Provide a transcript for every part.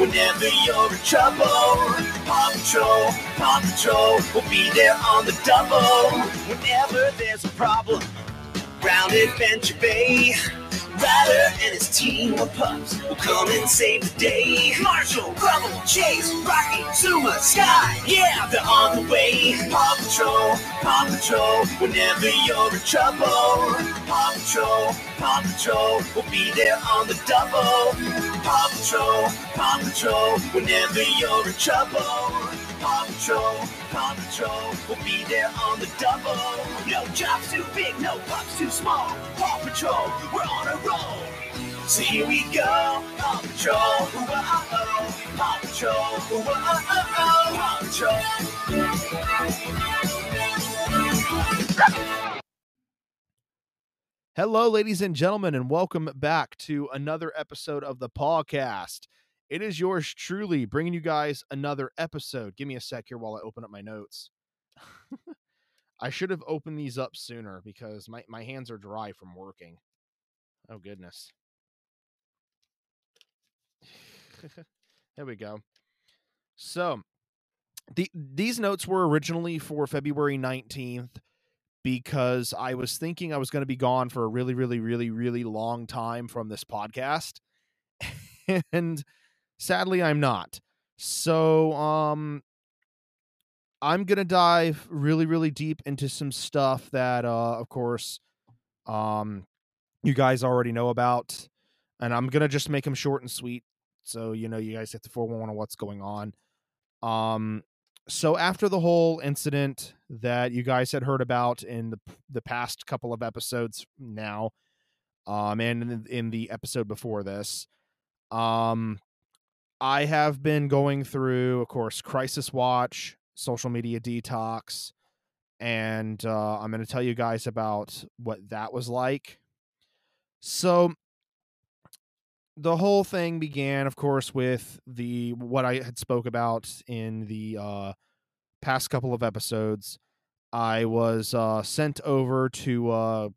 whenever you're in trouble. Paw Patrol, Paw Patrol will be there on the double. Whenever there's a problem round Adventure Bay. Ryder and his team of pups will come and save the day. Marshall, Rubble, Chase, Rocky, Zuma, Sky, yeah, they're on the way. Paw Patrol, Paw Patrol, whenever you're in trouble. Paw Patrol, Paw Patrol will be there on the double. Paw Patrol, Paw Patrol, whenever you're in trouble. Paw Patrol, Paw Patrol will be there on the double. No job's too big, no pups too small. Paw Patrol, we're on a roll. So here we go, Paw Patrol, whoa, Paw Patrol, whoa, Paw Patrol. Hello, ladies and gentlemen, and welcome back to another episode of the podcast. It is yours truly, bringing you guys another episode. Give me a sec here while I open up my notes. I should have opened these up sooner because my, my hands are dry from working. Oh, goodness. there we go. So, the, these notes were originally for February 19th because I was thinking I was going to be gone for a really, really, really, really long time from this podcast. and sadly, I'm not. So, um, I'm to dive really, really deep into some stuff that, uh, of course, um, you guys already know about. And I'm to just make them short and sweet. So, you know, you guys get the 411 on what's going on. Um, so after the whole incident that you guys had heard about in the the past couple of episodes now, um, and in, in the episode before this, um, I have been going through, of course, Crisis Watch, social media detox, and uh, I'm going to tell you guys about what that was like. So the whole thing began of course with the what i had spoke about in the uh past couple of episodes i was uh sent over to uh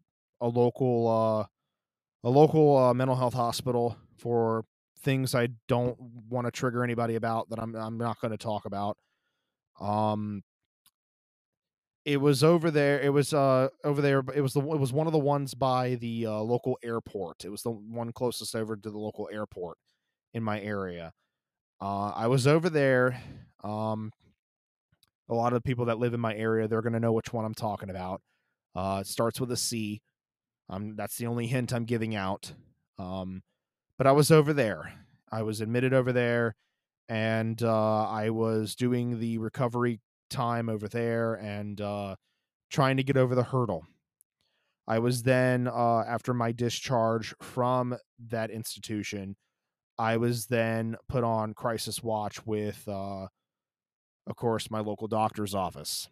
a local uh a local uh, mental health hospital for things i don't want to trigger anybody about that i'm i'm not going to talk about um it was over there it was uh over there it was the it was one of the ones by the uh, local airport it was the one closest over to the local airport in my area uh i was over there um a lot of people that live in my area they're going to know which one i'm talking about uh it starts with a c um that's the only hint i'm giving out um but i was over there i was admitted over there and uh i was doing the recovery time over there and uh, trying to get over the hurdle. I was then, uh, after my discharge from that institution, I was then put on crisis watch with, uh, of course, my local doctor's office.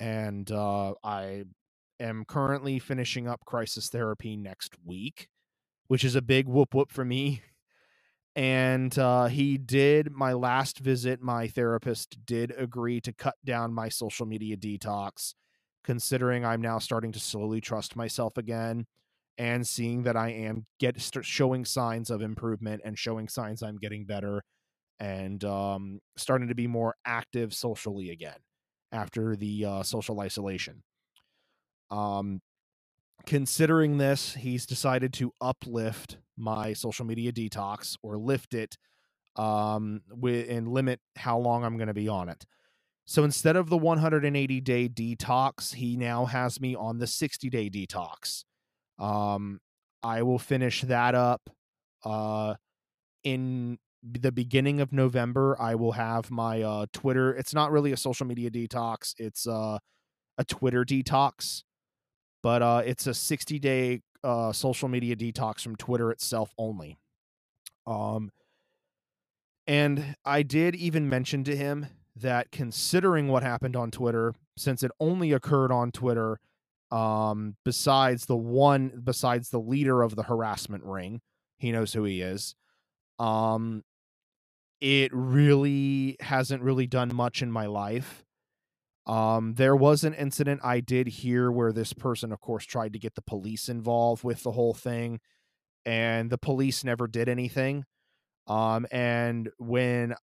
And uh, I am currently finishing up crisis therapy next week, which is a big whoop whoop for me. And uh, he did my last visit my therapist did agree to cut down my social media detox considering i'm now starting to slowly trust myself again and seeing that i am get showing signs of improvement and showing signs i'm getting better and um, starting to be more active socially again after the uh, social isolation. Um, considering this, he's decided to uplift my social media detox or lift it um, with, and limit how long I'm going to be on it. So instead of the 180 day detox, he now has me on the 60 day detox. Um, I will finish that up uh, in the beginning of November. I will have my uh, Twitter. It's not really a social media detox. It's uh, a Twitter detox but uh, it's a 60 day uh, social media detox from Twitter itself only. Um, and I did even mention to him that considering what happened on Twitter, since it only occurred on Twitter, um, besides the one, besides the leader of the harassment ring, he knows who he is. Um, it really hasn't really done much in my life. Um, there was an incident I did hear where this person, of course, tried to get the police involved with the whole thing, and the police never did anything. Um, and when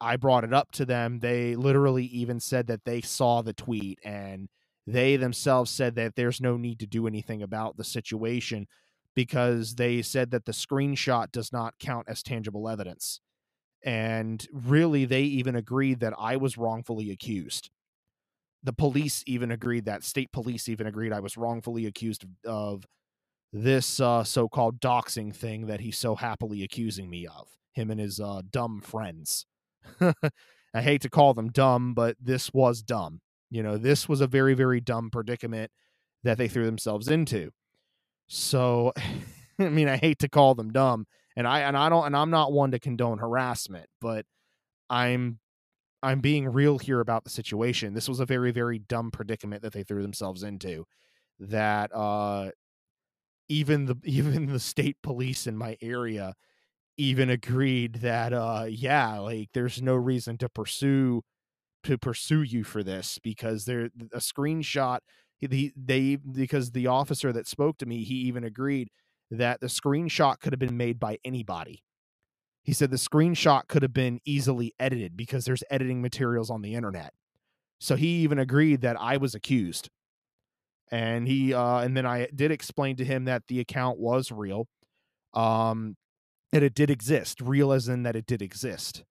I brought it up to them, they literally even said that they saw the tweet and they themselves said that there's no need to do anything about the situation because they said that the screenshot does not count as tangible evidence. And really, they even agreed that I was wrongfully accused. The police even agreed that state police even agreed I was wrongfully accused of this uh, so-called doxing thing that he's so happily accusing me of. Him and his uh, dumb friends. I hate to call them dumb, but this was dumb. You know, this was a very, very dumb predicament that they threw themselves into. So, I mean, I hate to call them dumb, and I and I don't, and I'm not one to condone harassment, but I'm I'm being real here about the situation. This was a very, very dumb predicament that they threw themselves into. That uh, even the even the state police in my area even agreed that uh yeah like there's no reason to pursue to pursue you for this because there a screenshot he, they because the officer that spoke to me he even agreed that the screenshot could have been made by anybody he said the screenshot could have been easily edited because there's editing materials on the internet so he even agreed that i was accused and he uh and then i did explain to him that the account was real um that it did exist, real as in that it did exist.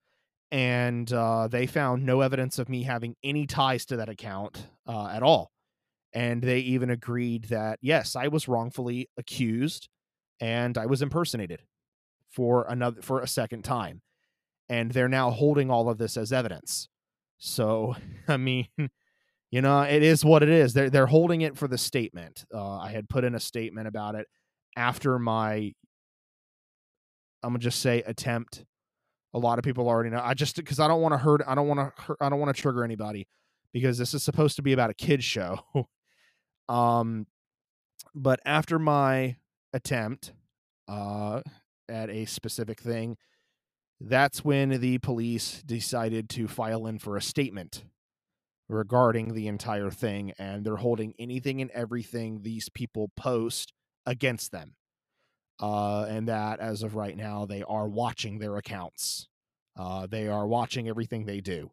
And uh, they found no evidence of me having any ties to that account uh, at all. And they even agreed that, yes, I was wrongfully accused and I was impersonated for another for a second time. And they're now holding all of this as evidence. So, I mean, you know, it is what it is. They're they're holding it for the statement. Uh, I had put in a statement about it after my I'm gonna just say attempt. A lot of people already know. I just because I don't want to hurt. I don't want to. I don't want to trigger anybody because this is supposed to be about a kids show. um, but after my attempt, uh, at a specific thing, that's when the police decided to file in for a statement regarding the entire thing, and they're holding anything and everything these people post against them uh, and that as of right now they are watching their accounts. Uh, they are watching everything they do.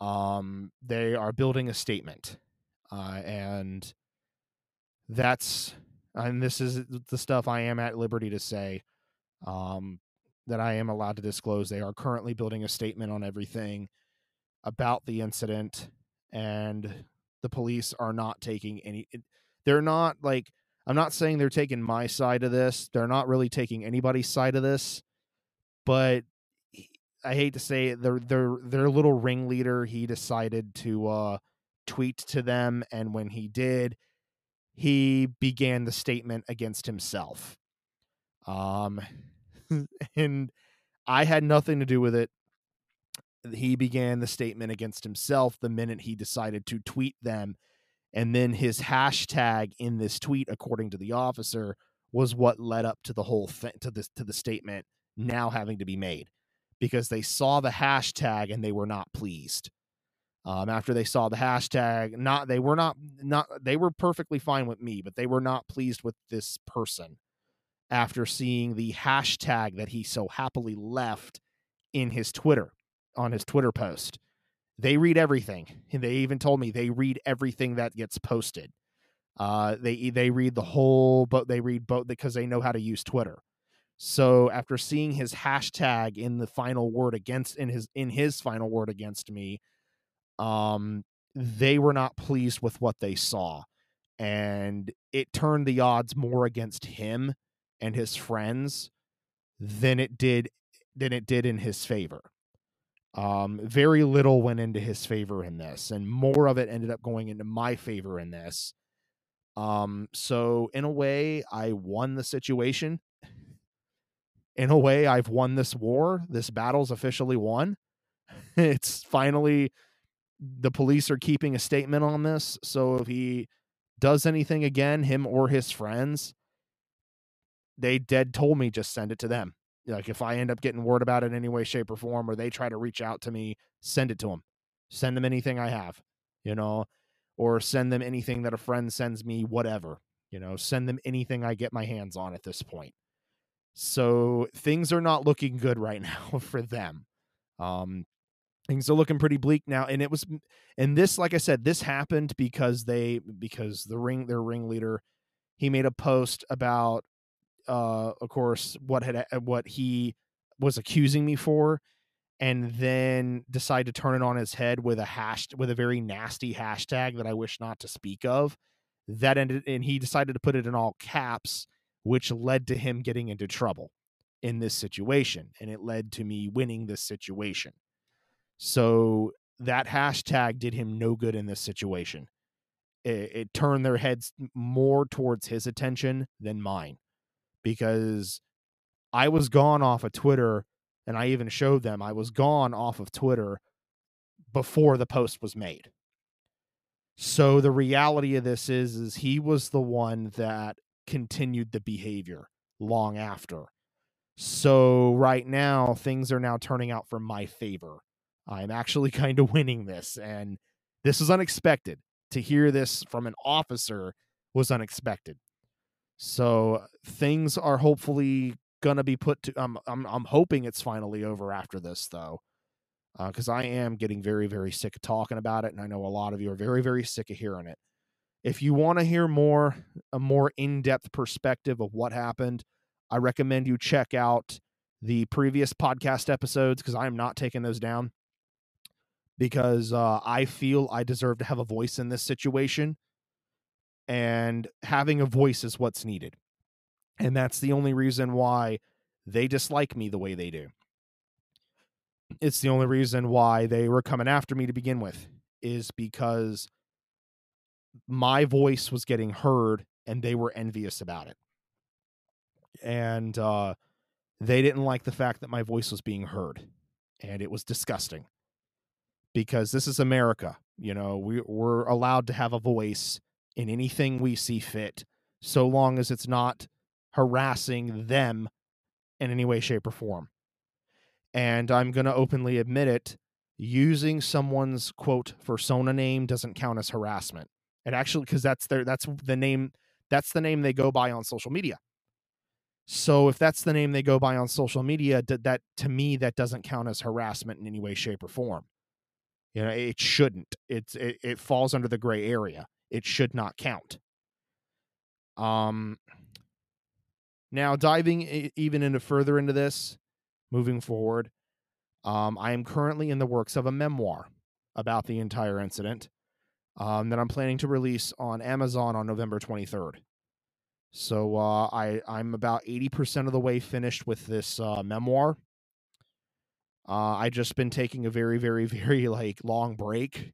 Um, they are building a statement, uh, and that's and this is the stuff I am at liberty to say um, that I am allowed to disclose. They are currently building a statement on everything about the incident, and the police are not taking any. They're not like I'm not saying they're taking my side of this. They're not really taking anybody's side of this. But I hate to say it, their their their little ringleader, he decided to uh tweet to them and when he did, he began the statement against himself. Um and I had nothing to do with it. He began the statement against himself the minute he decided to tweet them and then his hashtag in this tweet, according to the officer, was what led up to the whole thing to this to the statement now having to be made because they saw the hashtag and they were not pleased. Um, after they saw the hashtag, not they were not not they were perfectly fine with me, but they were not pleased with this person after seeing the hashtag that he so happily left in his Twitter on his Twitter post. They read everything. And they even told me they read everything that gets posted. Uh they they read the whole but they read both because they know how to use twitter. So after seeing his hashtag in the final word against in his in his final word against me um they were not pleased with what they saw. And it turned the odds more against him and his friends than it did than it did in his favor um, very little went into his favor in this, and more of it ended up going into my favor in this. Um, so in a way, I won the situation. In a way, I've won this war. This battle's officially won. it's finally the police are keeping a statement on this. So if he does anything again, him or his friends, they dead told me just send it to them. Like if I end up getting word about it in any way, shape, or form, or they try to reach out to me, send it to them. Send them anything I have, you know, or send them anything that a friend sends me, whatever, you know, send them anything I get my hands on at this point. So things are not looking good right now for them. Um, things are looking pretty bleak now, and it was, and this, like I said, this happened because they because the ring their ringleader, he made a post about, uh, of course, what had what he was accusing me for, and then decide to turn it on his head with a hash with a very nasty hashtag that I wish not to speak of. That ended, and he decided to put it in all caps which led to him getting into trouble in this situation. And it led to me winning this situation. So that hashtag did him no good in this situation. It, it turned their heads more towards his attention than mine because I was gone off of Twitter and I even showed them I was gone off of Twitter before the post was made. So the reality of this is is he was the one that continued the behavior long after. So right now things are now turning out for my favor. I'm actually kind of winning this and this is unexpected. To hear this from an officer was unexpected. So things are hopefully going to be put to I'm I'm I'm hoping it's finally over after this though. Uh, cuz I am getting very very sick of talking about it and I know a lot of you are very very sick of hearing it. If you want to hear more, a more in depth perspective of what happened, I recommend you check out the previous podcast episodes because I am not taking those down because uh, I feel I deserve to have a voice in this situation. And having a voice is what's needed. And that's the only reason why they dislike me the way they do. It's the only reason why they were coming after me to begin with, is because my voice was getting heard and they were envious about it. And uh, they didn't like the fact that my voice was being heard. And it was disgusting because this is America. You know, we, we're allowed to have a voice in anything we see fit, so long as it's not harassing them in any way, shape, or form. And I'm going to openly admit it using someone's quote persona name doesn't count as harassment. It actually because that's their that's the name that's the name they go by on social media. So if that's the name they go by on social media, that to me that doesn't count as harassment in any way, shape, or form. You know, it shouldn't. It's it, it falls under the gray area. It should not count. Um. Now diving even into further into this, moving forward, um, I am currently in the works of a memoir about the entire incident um, that I'm planning to release on Amazon on November 23rd. So uh, I I'm about 80% of the way finished with this uh, memoir. Uh, I just been taking a very very very like long break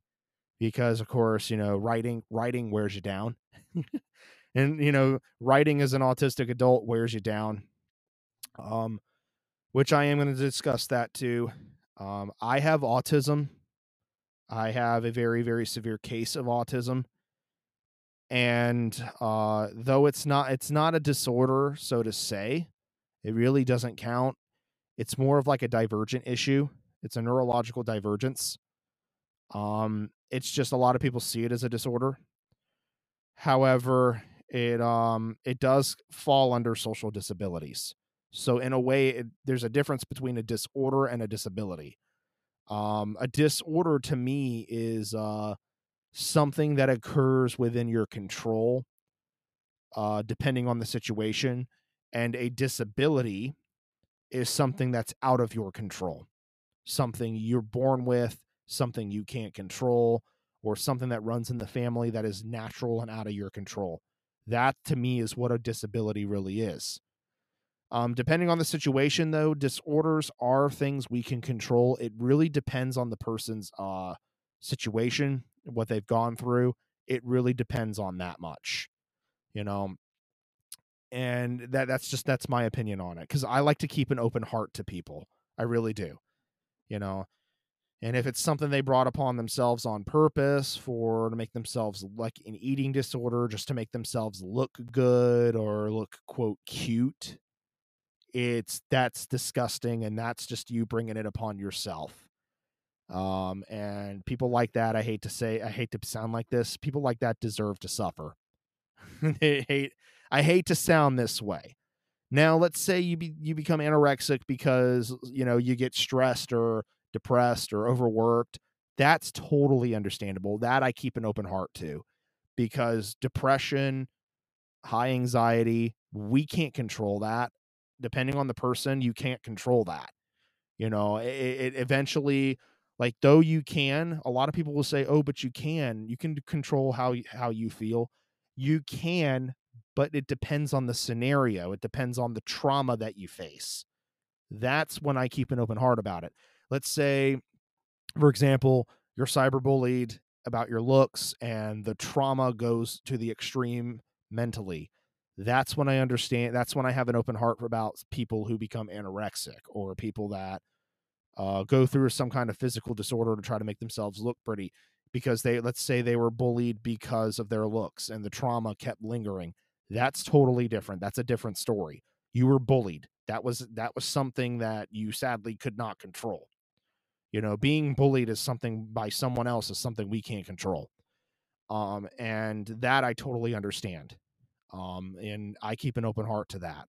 because of course you know writing writing wears you down, and you know writing as an autistic adult wears you down. Um, which I am going to discuss that too. Um, I have autism I have a very, very severe case of autism. And uh, though it's not it's not a disorder, so to say, it really doesn't count. It's more of like a divergent issue. It's a neurological divergence. Um, it's just a lot of people see it as a disorder. However, it um it does fall under social disabilities. So in a way, it, there's a difference between a disorder and a disability. Um, a disorder to me is uh, something that occurs within your control, uh, depending on the situation, and a disability is something that's out of your control, something you're born with, something you can't control, or something that runs in the family that is natural and out of your control. That to me is what a disability really is. Um, depending on the situation, though, disorders are things we can control. It really depends on the person's uh, situation, what they've gone through. It really depends on that much, you know. And that that's just that's my opinion on it because I like to keep an open heart to people. I really do, you know. And if it's something they brought upon themselves on purpose for to make themselves like an eating disorder, just to make themselves look good or look quote cute, it's that's disgusting and that's just you bringing it upon yourself. Um and people like that i hate to say i hate to sound like this people like that deserve to suffer. They hate i hate to sound this way. Now, let's say you be, you become anorexic because you know you get stressed or depressed or overworked. That's totally understandable. That I keep an open heart to, because depression, high anxiety, we can't control that. Depending on the person, you can't control that. You know, it, it eventually, like though you can, a lot of people will say, "Oh, but you can. You can control how how you feel." You can, but it depends on the scenario. It depends on the trauma that you face. That's when I keep an open heart about it. Let's say, for example, you're cyberbullied about your looks and the trauma goes to the extreme mentally. That's when I understand. That's when I have an open heart about people who become anorexic or people that uh, go through some kind of physical disorder to try to make themselves look pretty because they, let's say, they were bullied because of their looks and the trauma kept lingering that's totally different that's a different story you were bullied that was that was something that you sadly could not control you know being bullied is something by someone else is something we can't control. Um and that i totally understand um and i keep an open heart to that.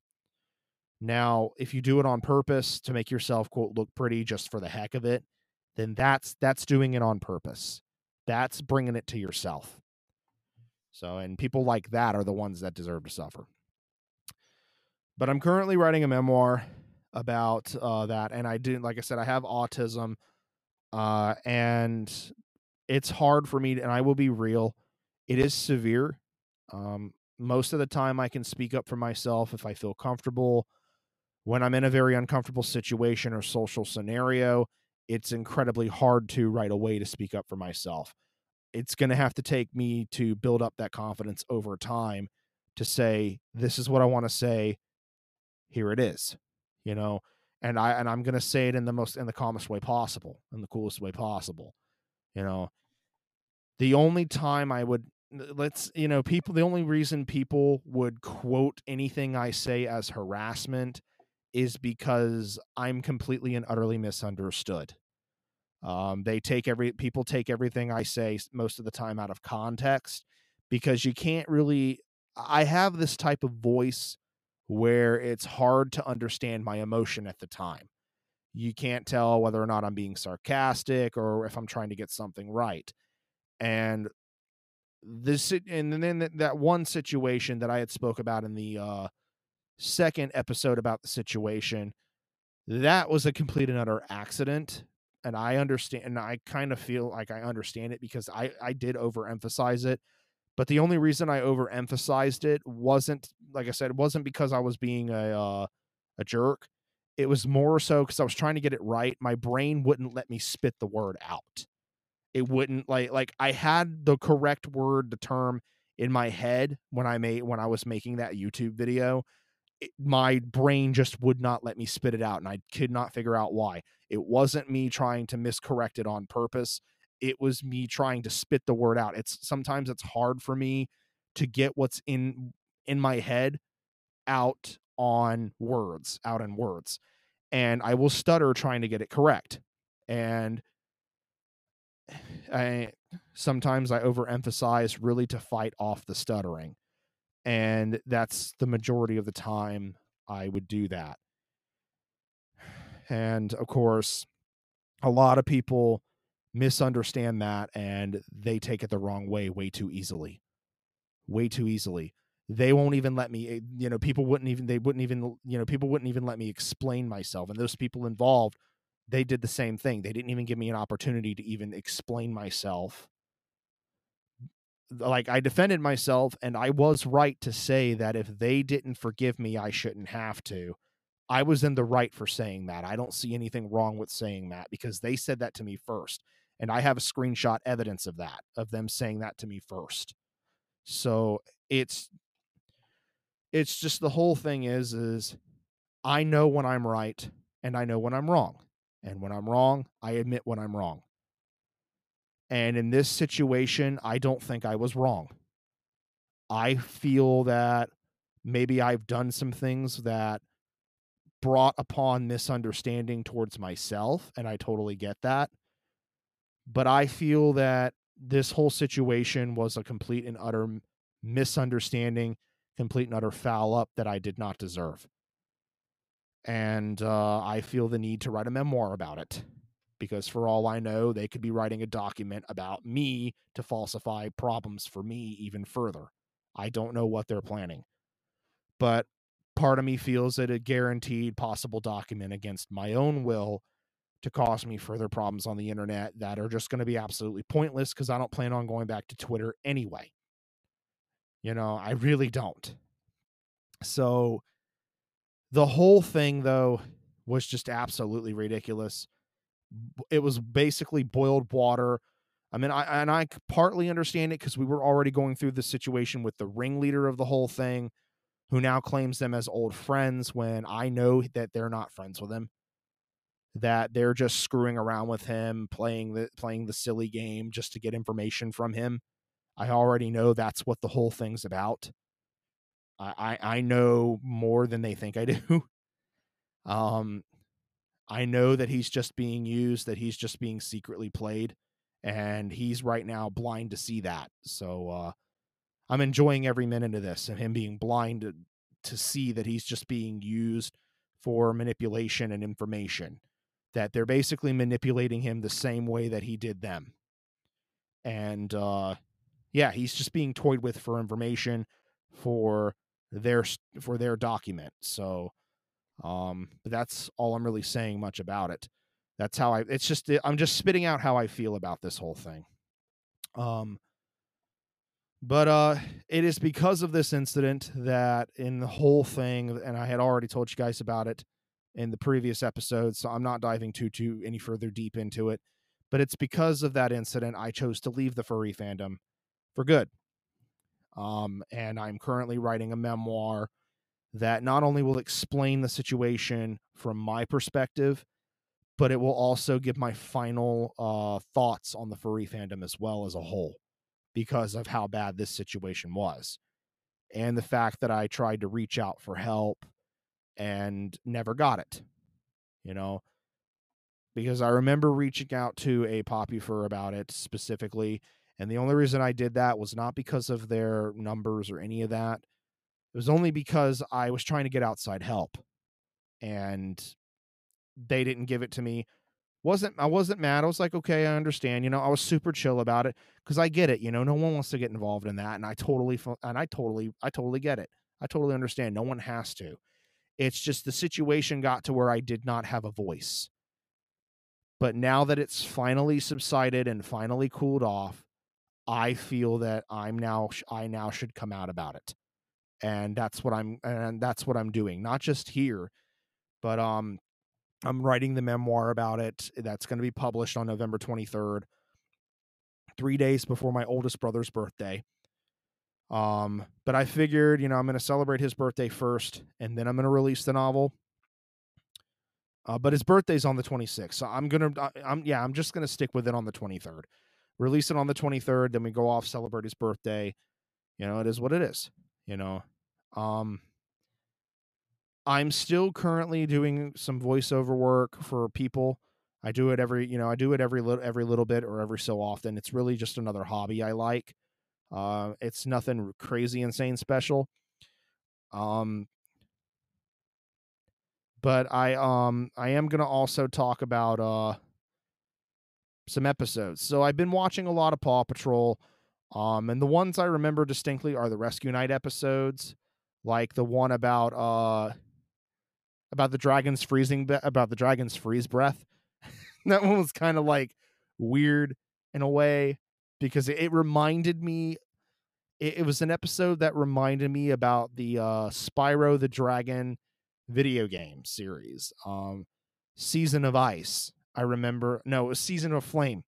Now if you do it on purpose to make yourself quote look pretty just for the heck of it then that's that's doing it on purpose. That's bringing it to yourself. So, and people like that are the ones that deserve to suffer. But I'm currently writing a memoir about uh, that, and I didn't, like I said, I have autism, uh, and it's hard for me, to, and I will be real, it is severe. Um, most of the time, I can speak up for myself if I feel comfortable. When I'm in a very uncomfortable situation or social scenario, it's incredibly hard to right away to speak up for myself it's going to have to take me to build up that confidence over time to say this is what I want to say here it is you know and I and I'm to say it in the most in the calmest way possible in the coolest way possible you know the only time I would let's you know people the only reason people would quote anything I say as harassment is because I'm completely and utterly misunderstood um, they take every people take everything I say most of the time out of context because you can't really. I have this type of voice where it's hard to understand my emotion at the time. You can't tell whether or not I'm being sarcastic or if I'm trying to get something right. And this and then that one situation that I had spoke about in the uh, second episode about the situation, that was a complete and utter accident and I understand and I kind of feel like I understand it because I I did overemphasize it. But the only reason I overemphasized it wasn't like I said, it wasn't because I was being a uh, a jerk. It was more so because I was trying to get it right. My brain wouldn't let me spit the word out. It wouldn't like like I had the correct word, the term in my head when I made when I was making that YouTube video. It, my brain just would not let me spit it out, and I could not figure out why it wasn't me trying to miscorrect it on purpose. It was me trying to spit the word out. It's sometimes it's hard for me to get what's in in my head out on words, out in words. And I will stutter trying to get it correct. And I sometimes I overemphasize really to fight off the stuttering. And that's the majority of the time I would do that. And of course, a lot of people misunderstand that and they take it the wrong way way too easily. Way too easily. They won't even let me, eh, you know, people wouldn't even, they wouldn't even, you know, people wouldn't even let me explain myself. And those people involved, they did the same thing. They didn't even give me an opportunity to even explain myself. Like I defended myself, and I was right to say that if they didn't forgive me, I shouldn't have to. I was in the right for saying that. I don't see anything wrong with saying that because they said that to me first. And I have a screenshot evidence of that, of them saying that to me first. So it's it's just the whole thing is is I know when I'm right and I know when I'm wrong. And when I'm wrong, I admit when I'm wrong. And in this situation, I don't think I was wrong. I feel that maybe I've done some things that brought upon misunderstanding towards myself, and I totally get that. But I feel that this whole situation was a complete and utter misunderstanding, complete and utter foul up that I did not deserve. and uh, I feel the need to write a memoir about it because for all I know, they could be writing a document about me to falsify problems for me even further. I don't know what they're planning. But part of me feels that a guaranteed possible document against my own will to cause me further problems on the internet that are just going to be absolutely pointless because I don't plan on going back to Twitter anyway. You know, I really don't. So the whole thing, though, was just absolutely ridiculous it was basically boiled water. I mean, I and I partly understand it because we were already going through the situation with the ringleader of the whole thing, who now claims them as old friends when I know that they're not friends with him. That they're just screwing around with him, playing the playing the silly game just to get information from him. I already know that's what the whole thing's about. I I, I know more than they think I do. Um, I know that he's just being used, that he's just being secretly played, and he's right now blind to see that. So uh, I'm enjoying every minute of this and him being blind to, to see that he's just being used for manipulation and information. That they're basically manipulating him the same way that he did them. And uh, yeah, he's just being toyed with for information for their for their document. So um, but that's all I'm really saying much about it. That's how I. It's just I'm just spitting out how I feel about this whole thing. Um, but uh, it is because of this incident that in the whole thing, and I had already told you guys about it in the previous episode, so I'm not diving too too any further deep into it. But it's because of that incident I chose to leave the furry fandom for good. Um, and I'm currently writing a memoir that not only will explain the situation from my perspective, but it will also give my final uh, thoughts on the furry fandom as well as a whole because of how bad this situation was. And the fact that I tried to reach out for help and never got it, you know, because I remember reaching out to a Poppy-Fur about it specifically. And the only reason I did that was not because of their numbers or any of that. It was only because I was trying to get outside help and they didn't give it to me. Wasn't I wasn't mad. I was like, okay, I understand. You know, I was super chill about it because I get it. You know, no one wants to get involved in that, and I totally and I totally I totally get it. I totally understand. No one has to. It's just the situation got to where I did not have a voice. But now that it's finally subsided and finally cooled off, I feel that I'm now I now should come out about it and that's what I'm and that's what I'm doing. Not just here, but um, I'm writing the memoir about it. That's going to be published on November 23rd, three days before my oldest brother's birthday. Um, but I figured, you know, I'm going to celebrate his birthday first, and then I'm going to release the novel. Uh, but his birthday's on the 26th, so I'm gonna, I'm yeah, I'm just gonna stick with it on the 23rd. Release it on the 23rd, then we go off celebrate his birthday. You know, it is what it is. You know, um, I'm still currently doing some voiceover work for people. I do it every, you know, I do it every little every little bit or every so often. It's really just another hobby I like. Uh, it's nothing crazy, insane, special. Um, but I um I am gonna also talk about uh some episodes. So I've been watching a lot of Paw Patrol. Um, and the ones I remember distinctly are the Rescue Knight episodes like the one about uh about the dragon's freezing be- about the dragon's freeze breath. that one was kind of like weird in a way because it, it reminded me it, it, was an episode that reminded me about the uh Spyro the Dragon video game series. Um Season of Ice. I remember no, it was Season of Flame.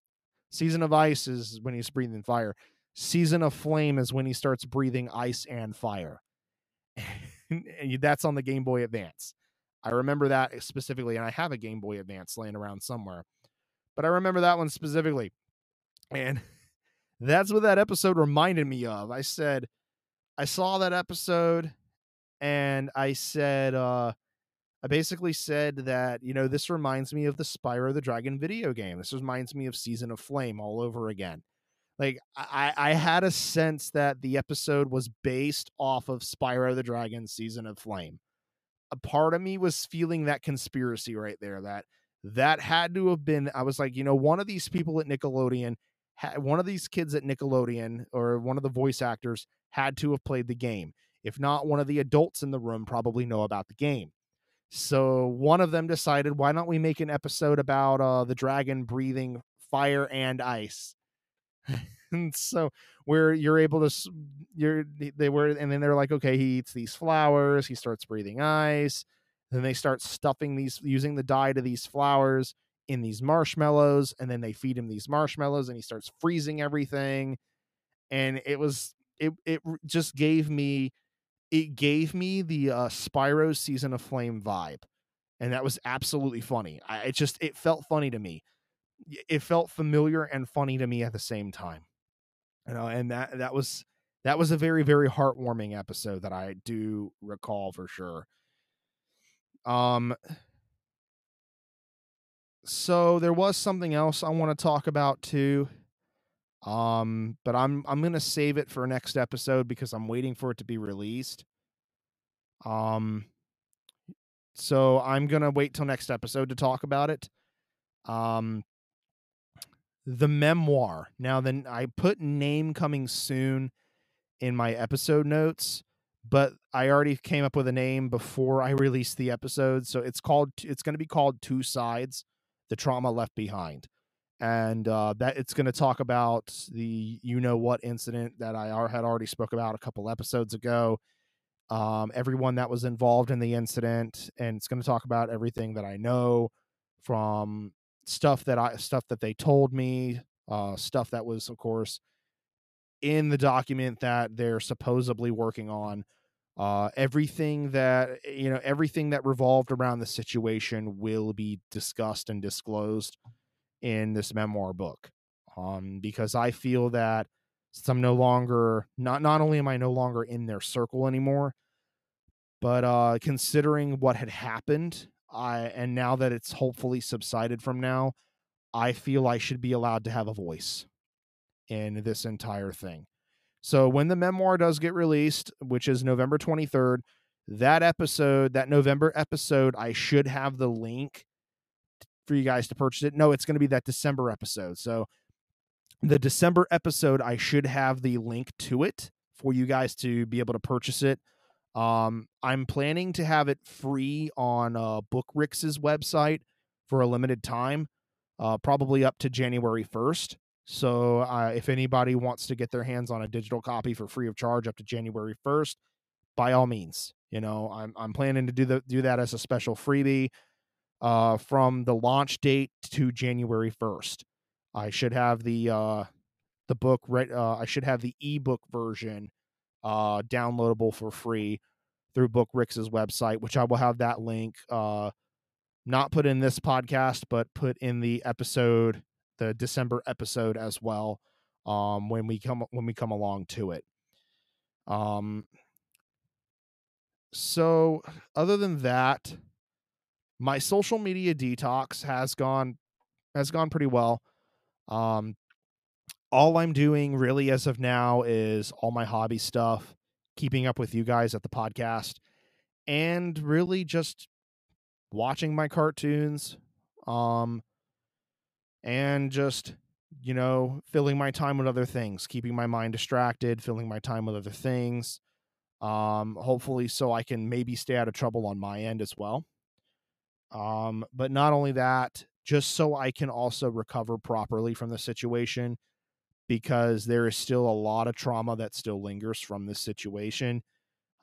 Season of Ice is when he's breathing fire. Season of Flame is when he starts breathing ice and fire. that's on the Game Boy Advance. I remember that specifically, and I have a Game Boy Advance laying around somewhere. But I remember that one specifically. And that's what that episode reminded me of. I said, I saw that episode and I said, uh, I basically said that, you know, this reminds me of the Spyro the Dragon video game. This reminds me of Season of Flame all over again like I, I had a sense that the episode was based off of Spyro the Dragon season of Flame. a part of me was feeling that conspiracy right there that that had to have been I was like, you know, one of these people at Nickelodeon one of these kids at Nickelodeon or one of the voice actors had to have played the game. If not, one of the adults in the room probably know about the game. So one of them decided, why don't we make an episode about uh, the dragon breathing fire and ice? and so where you're able to, you're they were, and then they're like, okay, he eats these flowers, he starts breathing ice. Then they start stuffing these, using the dye to these flowers in these marshmallows, and then they feed him these marshmallows, and he starts freezing everything. And it was, it it just gave me it gave me the uh, Spyro season of Flame vibe, and that was absolutely funny. I it just it felt funny to me. It felt familiar and funny to me at the same time. You know, and that that was that was a very very heartwarming episode that I do recall for sure. Um so there was something else I want to talk about too. Um, but I'm I'm gonna save it for next episode because I'm waiting for it to be released. Um, so I'm gonna wait till next episode to talk about it. Um, the memoir. Now, then I put name coming soon in my episode notes, but I already came up with a name before I released the episode. So it's called. It's to be called Two Sides: The Trauma Left Behind and uh, that it's going to talk about the you know what incident that I had already spoke about a couple episodes ago. Um, everyone that was involved in the incident, and it's going to talk about everything that I know from stuff that I stuff that they told me, uh, stuff that was, of course, in the document that they're supposedly working on. Uh, everything that you know, everything that revolved around the situation will be discussed and disclosed in this memoir book um, because I feel that I'm no longer not not only am I no longer in their circle anymore, but uh, considering what had happened, I and now that it's hopefully subsided from now, I feel I should be allowed to have a voice in this entire thing. So when the memoir does get released, which is November 23rd, that episode, that November episode, I should have the link for you guys to purchase it. No, it's going to be that December episode. So the December episode, I should have the link to it for you guys to be able to purchase it. Um, I'm planning to have it free on uh, Bookrix's website for a limited time, uh, probably up to January 1st. So uh, if anybody wants to get their hands on a digital copy for free of charge up to January 1st, by all means, you know, I'm I'm planning to do the do that as a special freebie uh, from the launch date to January 1st. I should have the uh, the book right. Uh, I should have the ebook version uh, downloadable for free through Book Bookrix's website, which I will have that link uh, not put in this podcast, but put in the episode, the December episode as well. Um, when we come when we come along to it. Um. So, other than that, my social media detox has gone has gone pretty well. Um, all I'm doing really as of now is all my hobby stuff, keeping up with you guys at the podcast, and really just watching my cartoons, um, and just you know filling my time with other things, keeping my mind distracted, filling my time with other things. Um, hopefully, so I can maybe stay out of trouble on my end as well. Um, but not only that, just so I can also recover properly from the situation because there is still a lot of trauma that still lingers from this situation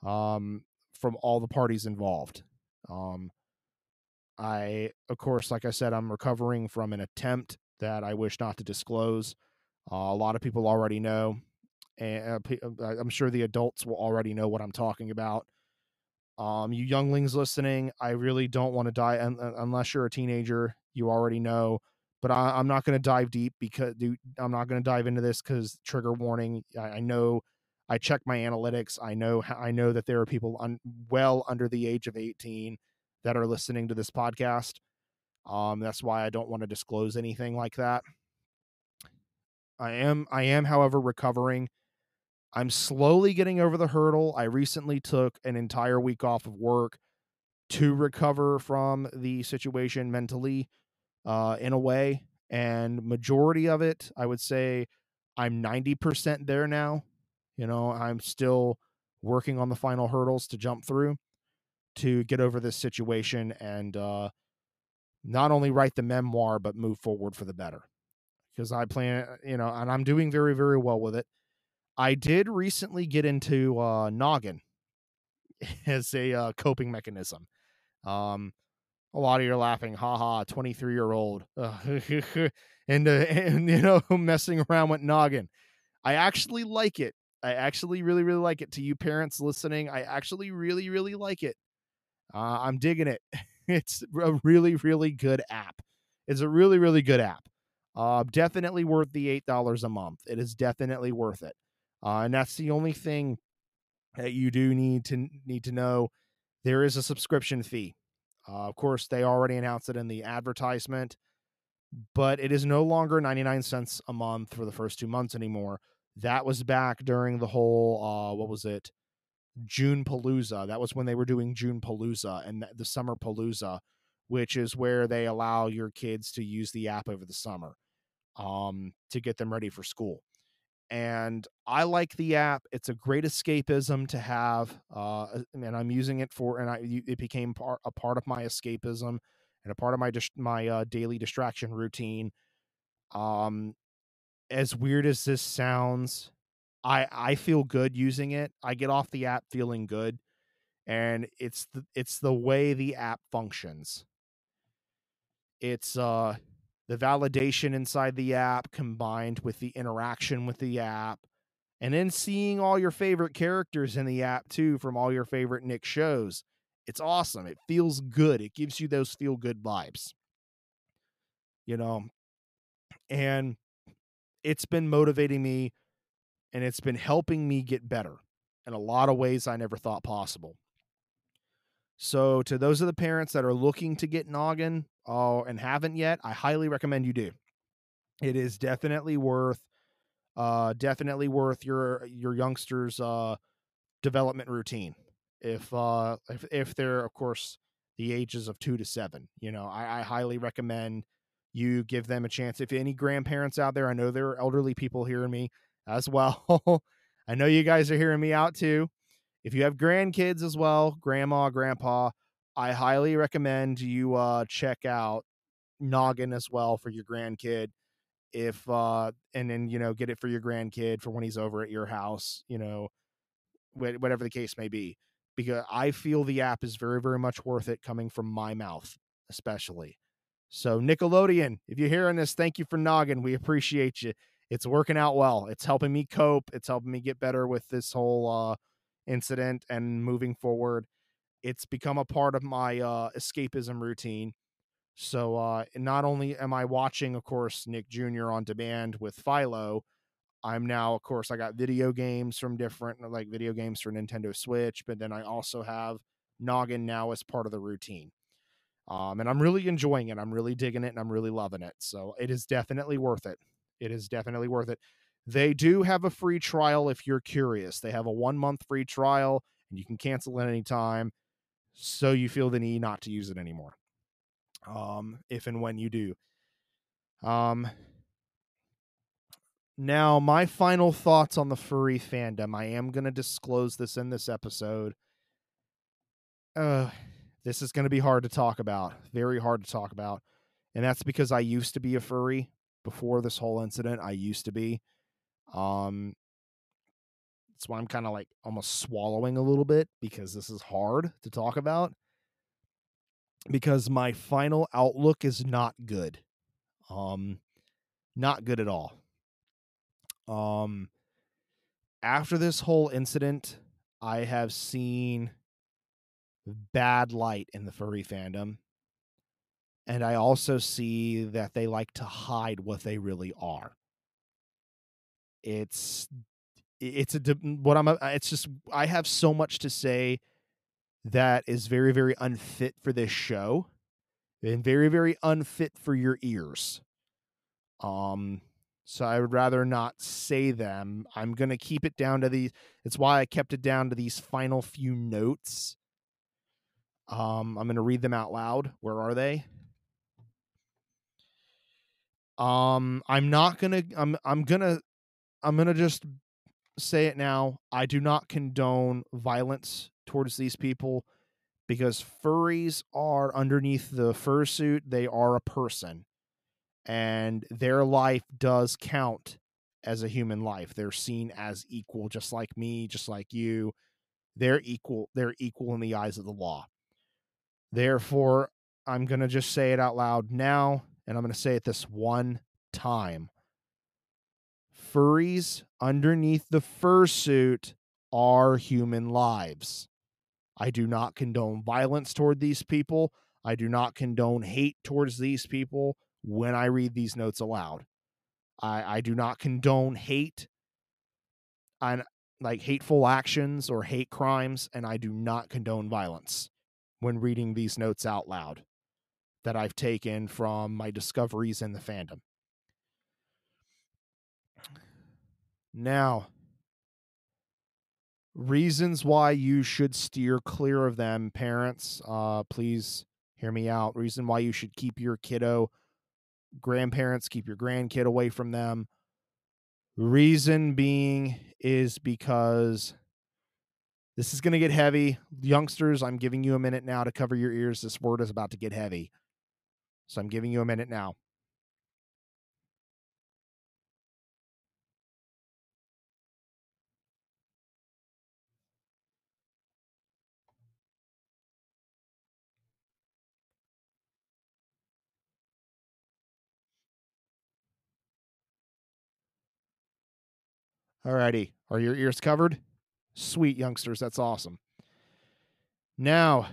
um, from all the parties involved. Um, I, of course, like I said, I'm recovering from an attempt that I wish not to disclose. Uh, a lot of people already know, and uh, I'm sure the adults will already know what I'm talking about. Um, you younglings listening, I really don't want to die un- unless you're a teenager. You already know, but I, am not going to dive deep because dude, I'm not going to dive into this because trigger warning. I, I, know, I check my analytics. I know, I know that there are people un- well under the age of 18 that are listening to this podcast. Um, that's why I don't want to disclose anything like that. I am, I am, however, recovering I'm slowly getting over the hurdle. I recently took an entire week off of work to recover from the situation mentally uh, in a way. And majority of it, I would say I'm 90% there now. You know, I'm still working on the final hurdles to jump through to get over this situation and uh, not only write the memoir, but move forward for the better. Because I plan, you know, and I'm doing very, very well with it. I did recently get into uh, Noggin as a uh, coping mechanism. Um, a lot of you are laughing, haha, 23 year old, and, uh, and, you know, messing around with Noggin. I actually like it. I actually really, really like it. To you parents listening, I actually really, really like it. Uh, I'm digging it. It's a really, really good app. It's a really, really good app. Uh, definitely worth the eight dollars a month. It is definitely worth it. Uh, and that's the only thing that you do need to need to know. There is a subscription fee. Uh, of course, they already announced it in the advertisement, but it is no longer 99 cents a month for the first two months anymore. That was back during the whole, uh, what was it? June Palooza. That was when they were doing June Palooza and the Summer Palooza, which is where they allow your kids to use the app over the summer um, to get them ready for school. And I like the app. It's a great escapism to have, uh, and I'm using it for. And I it became part, a part of my escapism and a part of my my uh, daily distraction routine. Um, as weird as this sounds, I I feel good using it. I get off the app feeling good, and it's the it's the way the app functions. It's uh the validation inside the app combined with the interaction with the app, and then seeing all your favorite characters in the app too from all your favorite Nick shows. It's awesome. It feels good. It gives you those feel good vibes. You know, and it's been motivating me and it's been helping me get better in a lot of ways I never thought possible. So, to those of the parents that are looking to get Noggin uh, and haven't yet, I highly recommend you do. It is definitely worth, uh, definitely worth your your youngsters' uh, development routine. If uh, if if they're of course the ages of two to seven, you know, I, I highly recommend you give them a chance. If any grandparents out there, I know there are elderly people hearing me as well. I know you guys are hearing me out too. If you have grandkids as well, grandma, grandpa, I highly recommend you uh, check out Noggin as well for your grandkid. If uh, and then you know get it for your grandkid for when he's over at your house, you know, whatever the case may be. Because I feel the app is very, very much worth it coming from my mouth, especially. So Nickelodeon, if you're hearing this, thank you for Noggin. We appreciate you it's working out well. It's helping me cope. It's helping me get better with this whole uh, incident and moving forward. It's become a part of my uh, escapism routine. So uh, not only am I watching, of course, Nick Jr. on demand with Philo, I'm now, of course, I got video games from different, like video games for Nintendo Switch, but then I also have Noggin now as part of the routine. Um, and I'm really enjoying it. I'm really digging it and I'm really loving it. So it is definitely worth it. It is definitely worth it. They do have a free trial if you're curious. They have a one month free trial and you can cancel at any time. So you feel the need not to use it anymore. Um, if and when you do. Um, now, my final thoughts on the furry fandom. I am going to disclose this in this episode. Uh, this is going to be hard to talk about. Very hard to talk about. And that's because I used to be a furry before this whole incident. I used to be. Um, that's why I'm kind of like almost swallowing a little bit because this is hard to talk about. Because my final outlook is not good. Um, not good at all. Um, after this whole incident, I have seen bad light in the furry fandom and I also see that they like to hide what they really are. It's it's a what I'm it's just I have so much to say that is very very unfit for this show and very very unfit for your ears. Um so I would rather not say them. I'm going to keep it down to these it's why I kept it down to these final few notes Um, I'm going to read them out loud. Where are they? Um, I'm not gonna. I'm. I'm gonna. I'm gonna just say it now. I do not condone violence towards these people because furries are underneath the fursuit. They are a person, and their life does count as a human life. They're seen as equal, just like me, just like you. They're equal. They're equal in the eyes of the law. Therefore, I'm gonna just say it out loud now and I'm going to say it this one time. Furries underneath the fursuit are human lives. I do not condone violence toward these people. I do not condone hate towards these people when I read these notes aloud. I, I do not condone hate and like hateful actions or hate crimes, and I do not condone violence when reading these notes out loud that I've taken from my discoveries in the fandom. Now, reasons why you should steer clear of them, parents. Uh, please hear me out. Reason why you should keep your kiddo, grandparents, keep your grandkid away from them. Reason being is because this is going to get heavy. Youngsters, I'm giving you a minute now to cover your ears. This word is about to get heavy. So I'm giving you a minute now. Alrighty. Are your ears covered? Sweet youngsters, that's awesome. Now,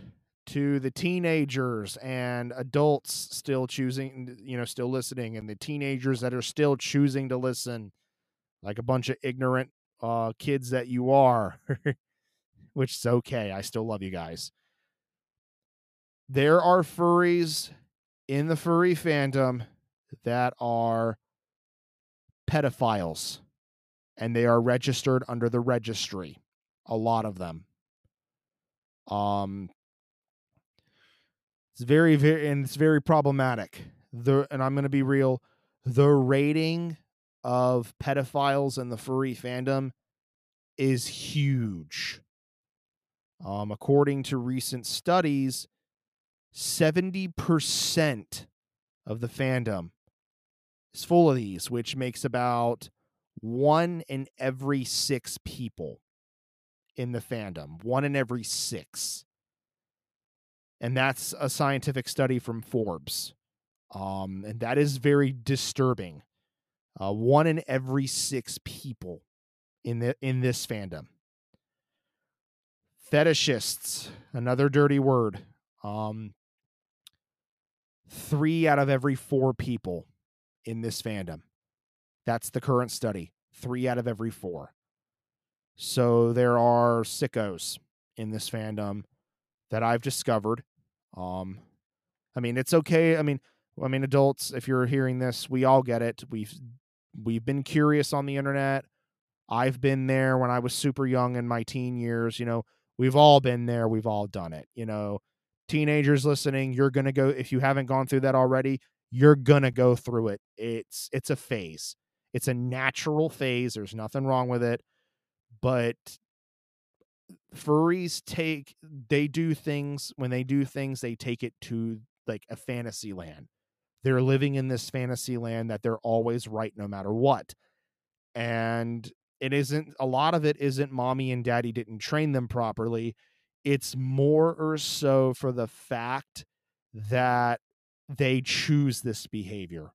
to the teenagers and adults still choosing, you know, still listening, and the teenagers that are still choosing to listen, like a bunch of ignorant uh, kids that you are, which is okay. I still love you guys. There are furries in the furry fandom that are pedophiles and they are registered under the registry. A lot of them. Um, it's very, very, and it's very problematic. The and I'm going to be real. The rating of pedophiles in the furry fandom is huge. Um, according to recent studies, 70% of the fandom is full of these, which makes about one in every six people in the fandom. One in every six and that's a scientific study from Forbes. Um, and that is very disturbing. Uh, one in every six people in the in this fandom. Fetishists, another dirty word. Um, three out of every four people in this fandom. That's the current study. Three out of every four. So there are sickos in this fandom that I've discovered. Um, I mean, it's okay. I mean, I mean, adults, if you're hearing this, we all get it. We've we've been curious on the internet. I've been there when I was super young in my teen years. You know, we've all been there. We've all done it. You know, teenagers listening, you're gonna go if you haven't gone through that already. You're gonna go through it. It's it's a phase. It's a natural phase. There's nothing wrong with it. But furries take they do things when they do things they take it to like a fantasy land. They're living in this fantasy land that they're always right no matter what. And it isn't a lot of it isn't mommy and daddy didn't train them properly. It's more or so for the fact that they choose this behavior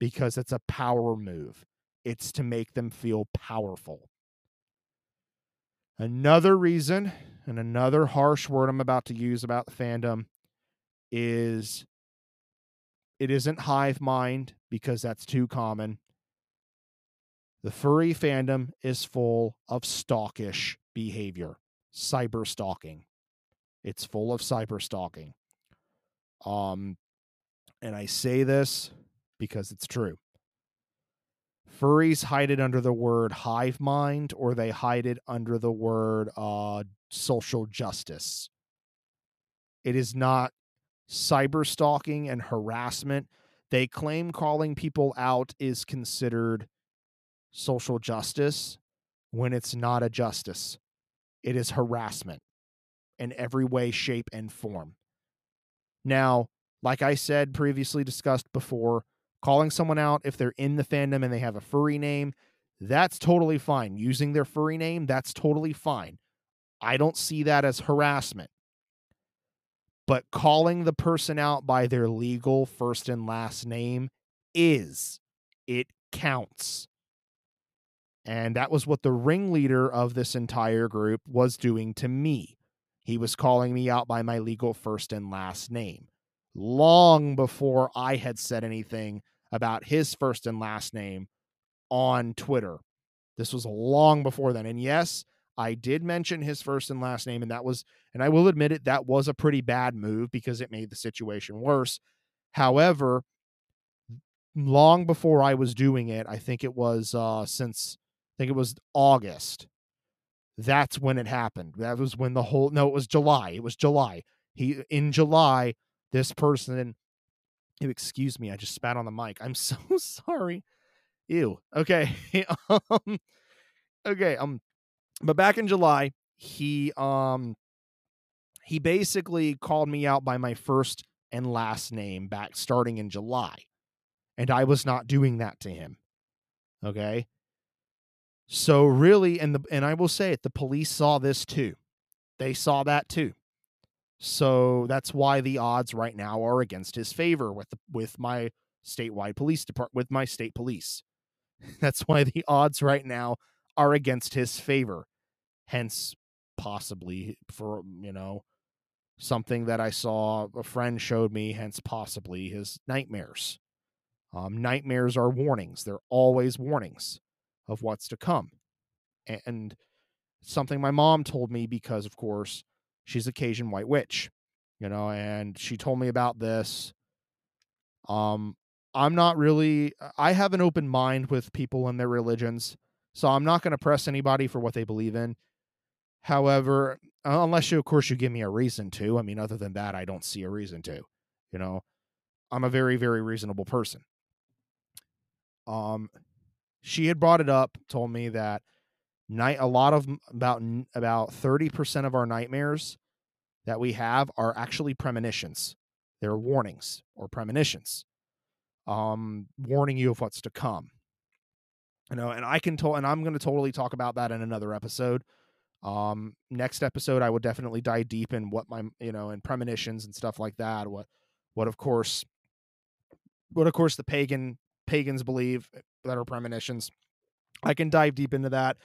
because it's a power move. It's to make them feel powerful Another reason, and another harsh word I'm about to use about the fandom, is it isn't hive mind because that's too common. The furry fandom is full of stalkish behavior, cyber stalking. It's full of cyber stalking. Um, and I say this because it's true. Furries hide it under the word hive mind or they hide it under the word uh, social justice. It is not cyber stalking and harassment. They claim calling people out is considered social justice when it's not a justice. It is harassment in every way, shape, and form. Now, like I said previously discussed before, calling someone out if they're in the fandom and they have a furry name, that's totally fine. Using their furry name, that's totally fine. I don't see that as harassment. But calling the person out by their legal first and last name is. It counts. And that was what the ringleader of this entire group was doing to me. He was calling me out by my legal first and last name long before I had said anything about his first and last name on Twitter. This was long before then. And yes, I did mention his first and last name, and that was, and I will admit it, that was a pretty bad move because it made the situation worse. However, long before I was doing it, I think it was uh since I think it was August. That's when it happened. That was when the whole no, it was July. It was July. He in July, this person excuse me, I just spat on the mic. I'm so sorry. Ew. Okay. um okay, um but back in July, he um he basically called me out by my first and last name back starting in July. And I was not doing that to him. Okay? So really, and the and I will say it, the police saw this too. They saw that too. So that's why the odds right now are against his favor with with my statewide police department with my state police. That's why the odds right now are against his favor. Hence possibly for you know something that I saw a friend showed me hence possibly his nightmares. Um, nightmares are warnings. They're always warnings of what's to come. And something my mom told me because, of course, she's a Cajun white witch, you know, and she told me about this. Um, I'm not really, I have an open mind with people and their religions, so I'm not going to press anybody for what they believe in. However, unless you, of course, you give me a reason to. I mean, other than that, I don't see a reason to. You know, I'm a very, very reasonable person. Um, she had brought it up, told me that night a lot of about about 30% of our nightmares that we have are actually premonitions. They're warnings or premonitions. Um warning you of what's to come. You know, and I can tell and I'm going to totally talk about that in another episode. Um next episode I will definitely dive deep in what my you know, in premonitions and stuff like that. What what of course what of course the pagan pagans believe that are premonitions. I can dive deep into that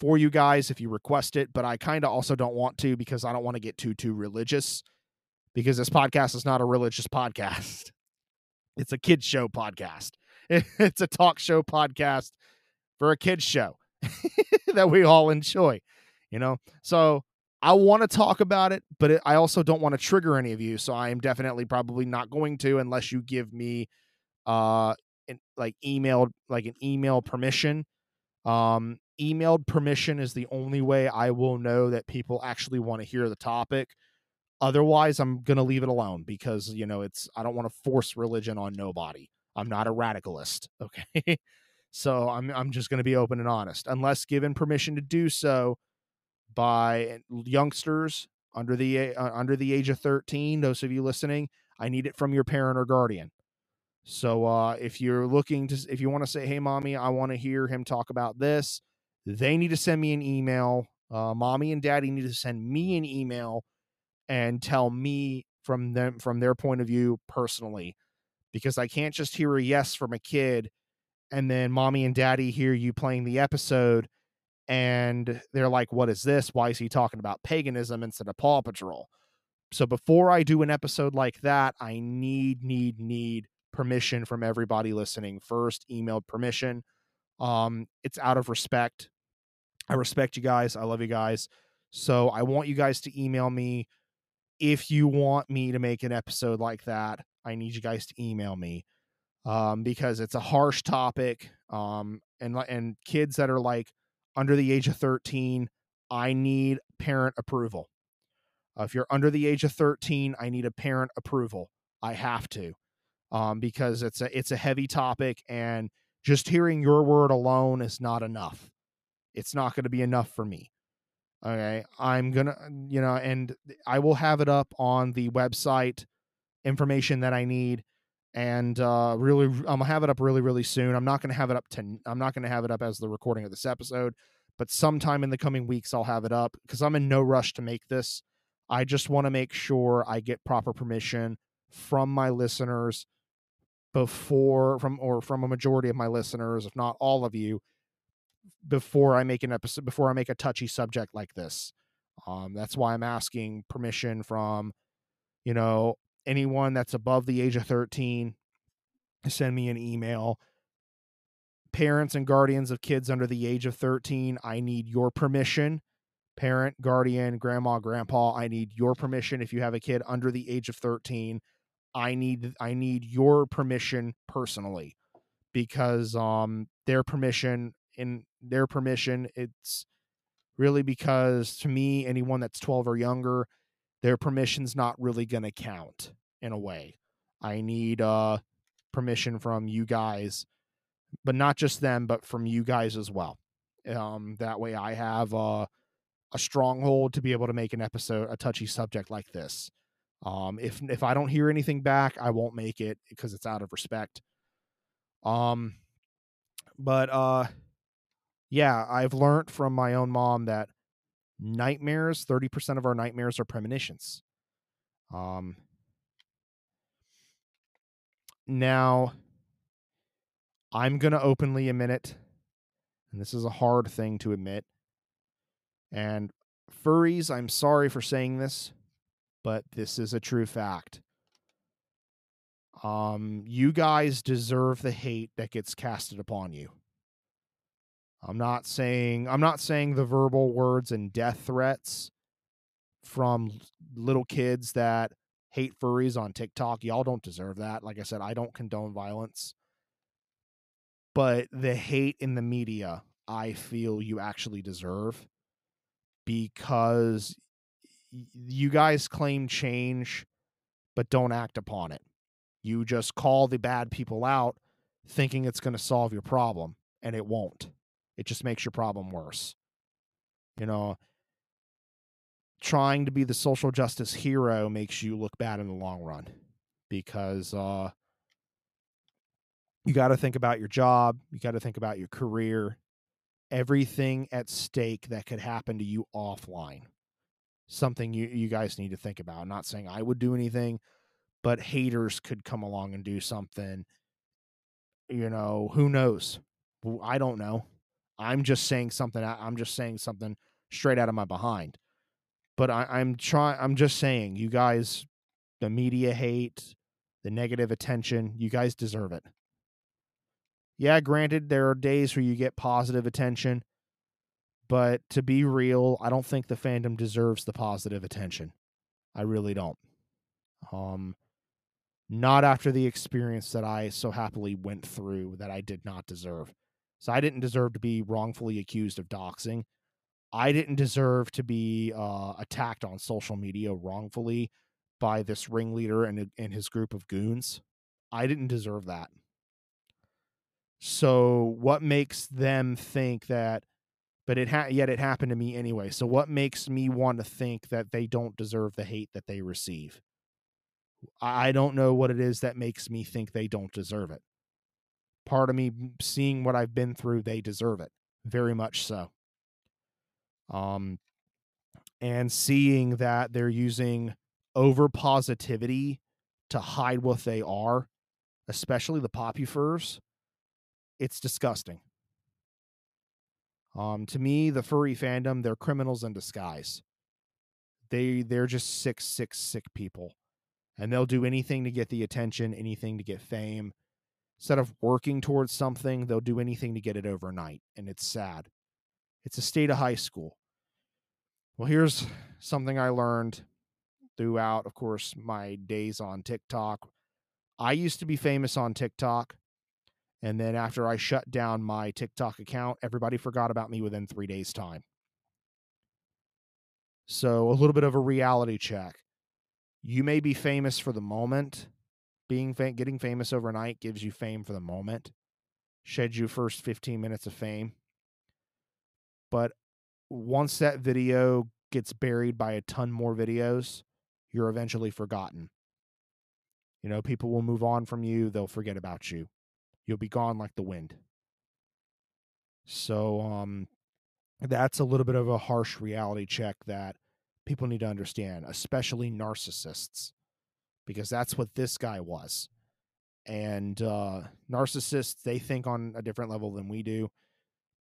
for you guys if you request it, but I kind of also don't want to because I don't want to get too too religious because this podcast is not a religious podcast. It's a kids show podcast. It's a talk show podcast for a kids show that we all enjoy, you know. So I want to talk about it, but I also don't want to trigger any of you. So I am definitely probably not going to unless you give me uh like emailed like an email permission. Um, emailed permission is the only way I will know that people actually want to hear the topic. Otherwise, I'm gonna leave it alone because you know it's I don't want to force religion on nobody. I'm not a radicalist, okay? so I'm I'm just gonna be open and honest. Unless given permission to do so by youngsters under the uh, under the age of 13, those of you listening, I need it from your parent or guardian. So uh, if you're looking to, if you want to say, "Hey, mommy, I want to hear him talk about this," they need to send me an email. Uh, mommy and daddy need to send me an email and tell me from them from their point of view personally, because I can't just hear a yes from a kid, and then mommy and daddy hear you playing the episode, and they're like, "What is this? Why is he talking about paganism instead of Paw Patrol?" So before I do an episode like that, I need, need, need permission from everybody listening. First, emailed permission. Um, it's out of respect. I respect you guys. I love you guys. So I want you guys to email me if you want me to make an episode like that. I need you guys to email me um, because it's a harsh topic. Um, and and kids that are like under the age of thirteen, I need parent approval. Uh, if you're under the age of 13, I need a parent approval. I have to, um, because it's a it's a heavy topic, and just hearing your word alone is not enough. It's not going to be enough for me. Okay, I'm gonna, you know, and I will have it up on the website information that I need and uh really i'm gonna have it up really really soon i'm not gonna have it up to i'm not gonna have it up as the recording of this episode but sometime in the coming weeks i'll have it up because i'm in no rush to make this i just want to make sure i get proper permission from my listeners before from or from a majority of my listeners if not all of you before i make an episode before i make a touchy subject like this. Um that's why i'm asking permission from you know anyone that's above the age of 13 send me an email. Parents and guardians of kids under the age of 13 i need your permission. Parent guardian grandma grandpa i need your permission if you have a kid under the age of 13 i need i need your permission personally because um their permission in their permission it's really because to me anyone that's 12 or younger their permission's not really going to count in a way. I need uh permission from you guys, but not just them, but from you guys as well. Um that way I have uh a stronghold to be able to make an episode a touchy subject like this. Um if if I don't hear anything back, I won't make it because it's out of respect. Um but uh yeah, I've learned from my own mom that nightmares 30% of our nightmares are premonitions. Um now i'm going to openly admit it and this is a hard thing to admit and furries i'm sorry for saying this but this is a true fact. Um you guys deserve the hate that gets casted upon you I'm not saying I'm not saying the verbal words and death threats from little kids that hate furries on TikTok. Y'all don't deserve that. Like I said, I don't condone violence. But the hate in the media, I feel you actually deserve because you guys claim change but don't act upon it. You just call the bad people out thinking it's going to solve your problem and it won't. It just makes your problem worse. You know, trying to be the social justice hero makes you look bad in the long run because uh, you got to think about your job, you got to think about your career, everything at stake that could happen to you offline. Something you, you guys need to think about. I'm not saying I would do anything, but haters could come along and do something. You know, who knows? I don't know. I'm just saying something. I'm just saying something straight out of my behind. But I, I'm trying. I'm just saying, you guys, the media hate, the negative attention, you guys deserve it. Yeah, granted, there are days where you get positive attention, but to be real, I don't think the fandom deserves the positive attention. I really don't. Um, not after the experience that I so happily went through that I did not deserve. So I didn't deserve to be wrongfully accused of doxing. I didn't deserve to be uh, attacked on social media wrongfully by this ringleader and, and his group of goons. I didn't deserve that. So what makes them think that? But it ha- yet it happened to me anyway. So what makes me want to think that they don't deserve the hate that they receive? I don't know what it is that makes me think they don't deserve it part of me seeing what I've been through, they deserve it. Very much so. Um and seeing that they're using over positivity to hide what they are, especially the popufurs, it's disgusting. Um, to me, the furry fandom, they're criminals in disguise. They they're just sick, sick, sick people. And they'll do anything to get the attention, anything to get fame, Instead of working towards something, they'll do anything to get it overnight. And it's sad. It's a state of high school. Well, here's something I learned throughout, of course, my days on TikTok. I used to be famous on TikTok. And then after I shut down my TikTok account, everybody forgot about me within three days' time. So, a little bit of a reality check. You may be famous for the moment. Being fa- getting famous overnight gives you fame for the moment. Sheds you first 15 minutes of fame. But once that video gets buried by a ton more videos, you're eventually forgotten. You know, people will move on from you, they'll forget about you. You'll be gone like the wind. So, um that's a little bit of a harsh reality check that people need to understand, especially narcissists, because that's what this guy was. And uh narcissists, they think on a different level than we do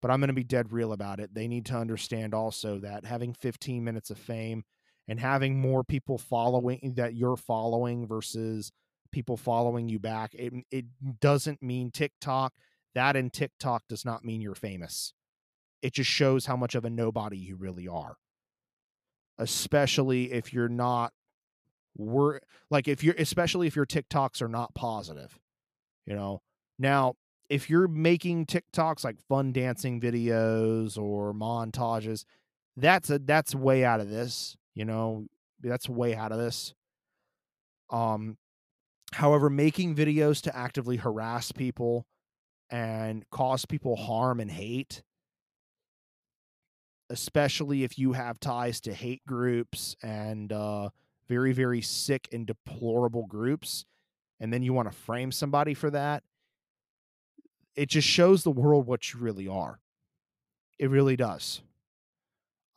but I'm going to be dead real about it. They need to understand also that having 15 minutes of fame and having more people following that you're following versus people following you back, it, it doesn't mean TikTok. That in TikTok does not mean you're famous. It just shows how much of a nobody you really are. Especially if you're not we're like if you're especially if your TikToks are not positive. You know. Now, if you're making TikToks like fun dancing videos or montages, that's a that's way out of this, you know, that's way out of this. Um however, making videos to actively harass people and cause people harm and hate, especially if you have ties to hate groups and uh very very sick and deplorable groups and then you want to frame somebody for that it just shows the world what you really are. It really does.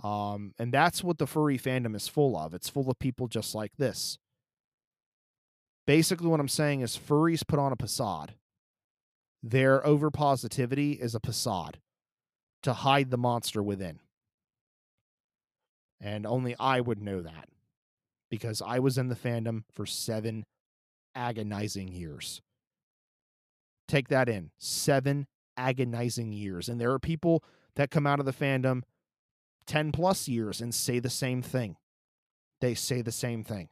Um, and that's what the furry fandom is full of. It's full of people just like this. Basically, what I'm saying is furries put on a facade. Their over positivity is a facade to hide the monster within. And only I would know that because I was in the fandom for seven agonizing years. Take that in. Seven agonizing years. And there are people that come out of the fandom 10 plus years and say the same thing. They say the same thing.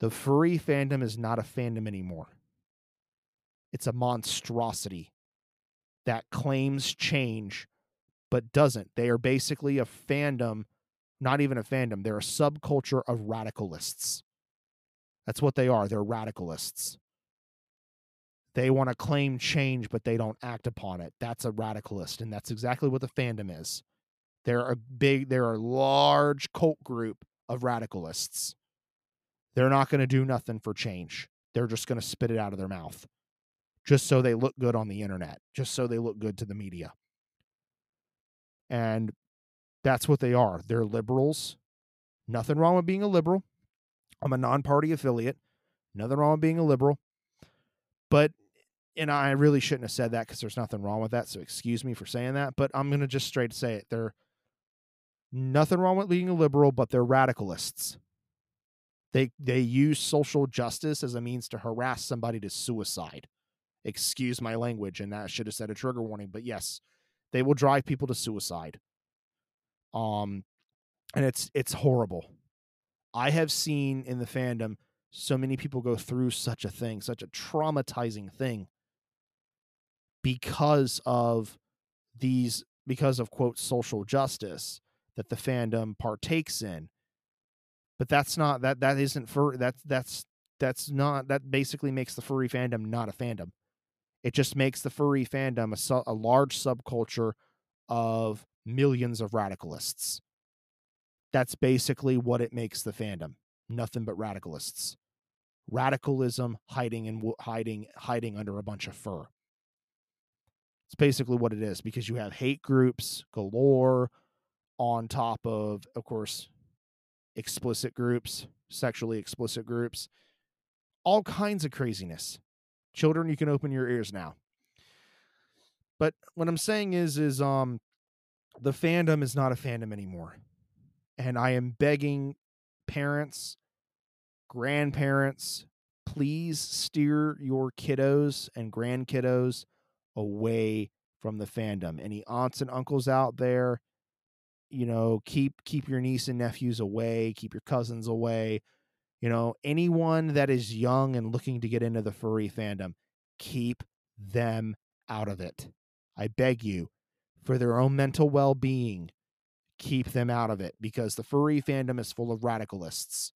The furry fandom is not a fandom anymore. It's a monstrosity that claims change but doesn't. They are basically a fandom, not even a fandom. They're a subculture of radicalists. That's what they are. They're radicalists. They want to claim change, but they don't act upon it. That's a radicalist, and that's exactly what the fandom is. They're a big, they're a large cult group of radicalists. They're not going to do nothing for change. They're just going to spit it out of their mouth, just so they look good on the internet, just so they look good to the media. And that's what they are. They're liberals. Nothing wrong with being a liberal. I'm a non party affiliate. Nothing wrong with being a liberal. But and I really shouldn't have said that because there's nothing wrong with that. So excuse me for saying that, but I'm gonna just straight say it. They're nothing wrong with being a liberal, but they're radicalists. They they use social justice as a means to harass somebody to suicide. Excuse my language, and that should have said a trigger warning, but yes, they will drive people to suicide. Um, and it's it's horrible. I have seen in the fandom so many people go through such a thing, such a traumatizing thing because of these because of quote social justice that the fandom partakes in but that's not that that isn't for that's that's that's not that basically makes the furry fandom not a fandom it just makes the furry fandom a, a large subculture of millions of radicalists that's basically what it makes the fandom nothing but radicalists radicalism hiding and hiding hiding under a bunch of fur it's basically what it is because you have hate groups galore on top of, of course, explicit groups, sexually explicit groups, all kinds of craziness. Children, you can open your ears now. But what I'm saying is, is um, the fandom is not a fandom anymore, and I am begging parents, grandparents, please steer your kiddos and grandkiddos away from the fandom. Any aunts and uncles out there, you know, keep keep your niece and nephews away, keep your cousins away. You know, anyone that is young and looking to get into the furry fandom, keep them out of it. I beg you, for their own mental well-being, keep them out of it because the furry fandom is full of radicalists.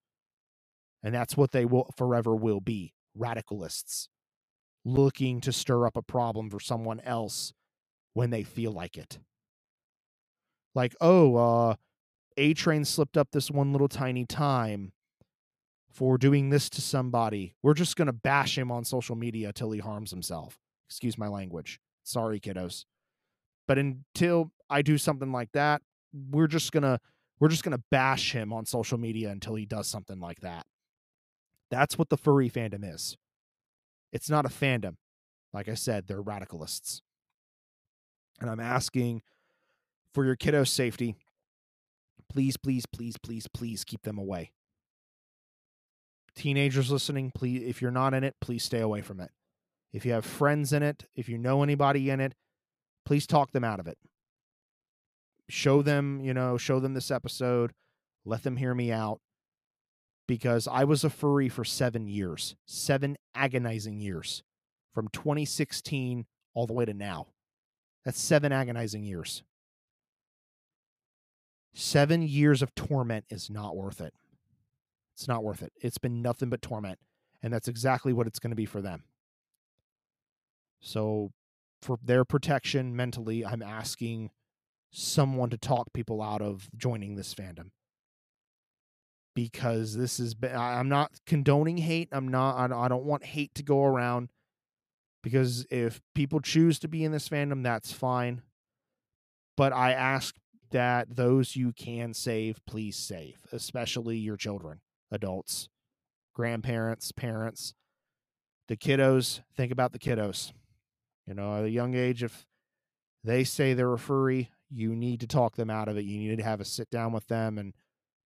And that's what they will forever will be radicalists looking to stir up a problem for someone else when they feel like it. Like, oh, uh, A Train slipped up this one little tiny time for doing this to somebody. We're just going to bash him on social media till he harms himself. Excuse my language. Sorry, kiddos. But until I do something like that, we're just to we're just to bash him on social media until he does something like that. That's what the furry fandom is. It's not a fandom. Like I said, they're radicalists. And I'm asking for your kiddos' safety. Please, please, please, please, please keep them away. Teenagers listening, please, if you're not in it, please stay away from it. If you have friends in it, if you know anybody in it, please talk them out of it. Show them, you know, show them this episode. Let them hear me out because I was a furry for seven years, seven agonizing years from 2016 all the way to now. That's seven agonizing years. Seven years of torment is not worth it. It's not worth it. It's been nothing but torment. And that's exactly what it's going to be for them. So, for their protection mentally, I'm asking someone to talk people out of joining this fandom because this is I'm not condoning hate. I'm not I don't want hate to go around because if people choose to be in this fandom that's fine. But I ask that those you can save, please save, especially your children, adults, grandparents, parents, the kiddos, think about the kiddos. You know, at a young age if they say they're a furry, you need to talk them out of it. You need to have a sit down with them and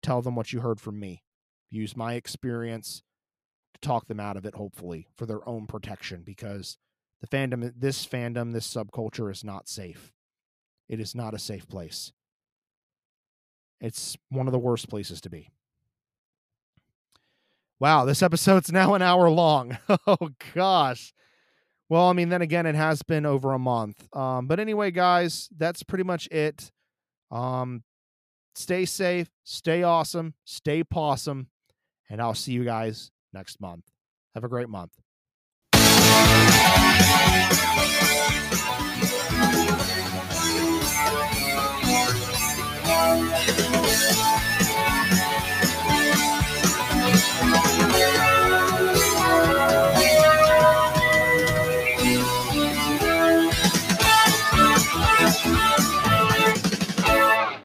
tell them what you heard from me. Use my experience to talk them out of it, hopefully, for their own protection, because the fandom, this fandom, this subculture is not safe. It is not a safe place. It's one of the worst places to be. Wow, this episode's now an hour long. oh gosh. Well, I mean, then again, it has been over a month. Um, but anyway, guys, that's pretty much it. Um, Stay safe, stay awesome, stay possum, and I'll see you guys next month. Have a great month.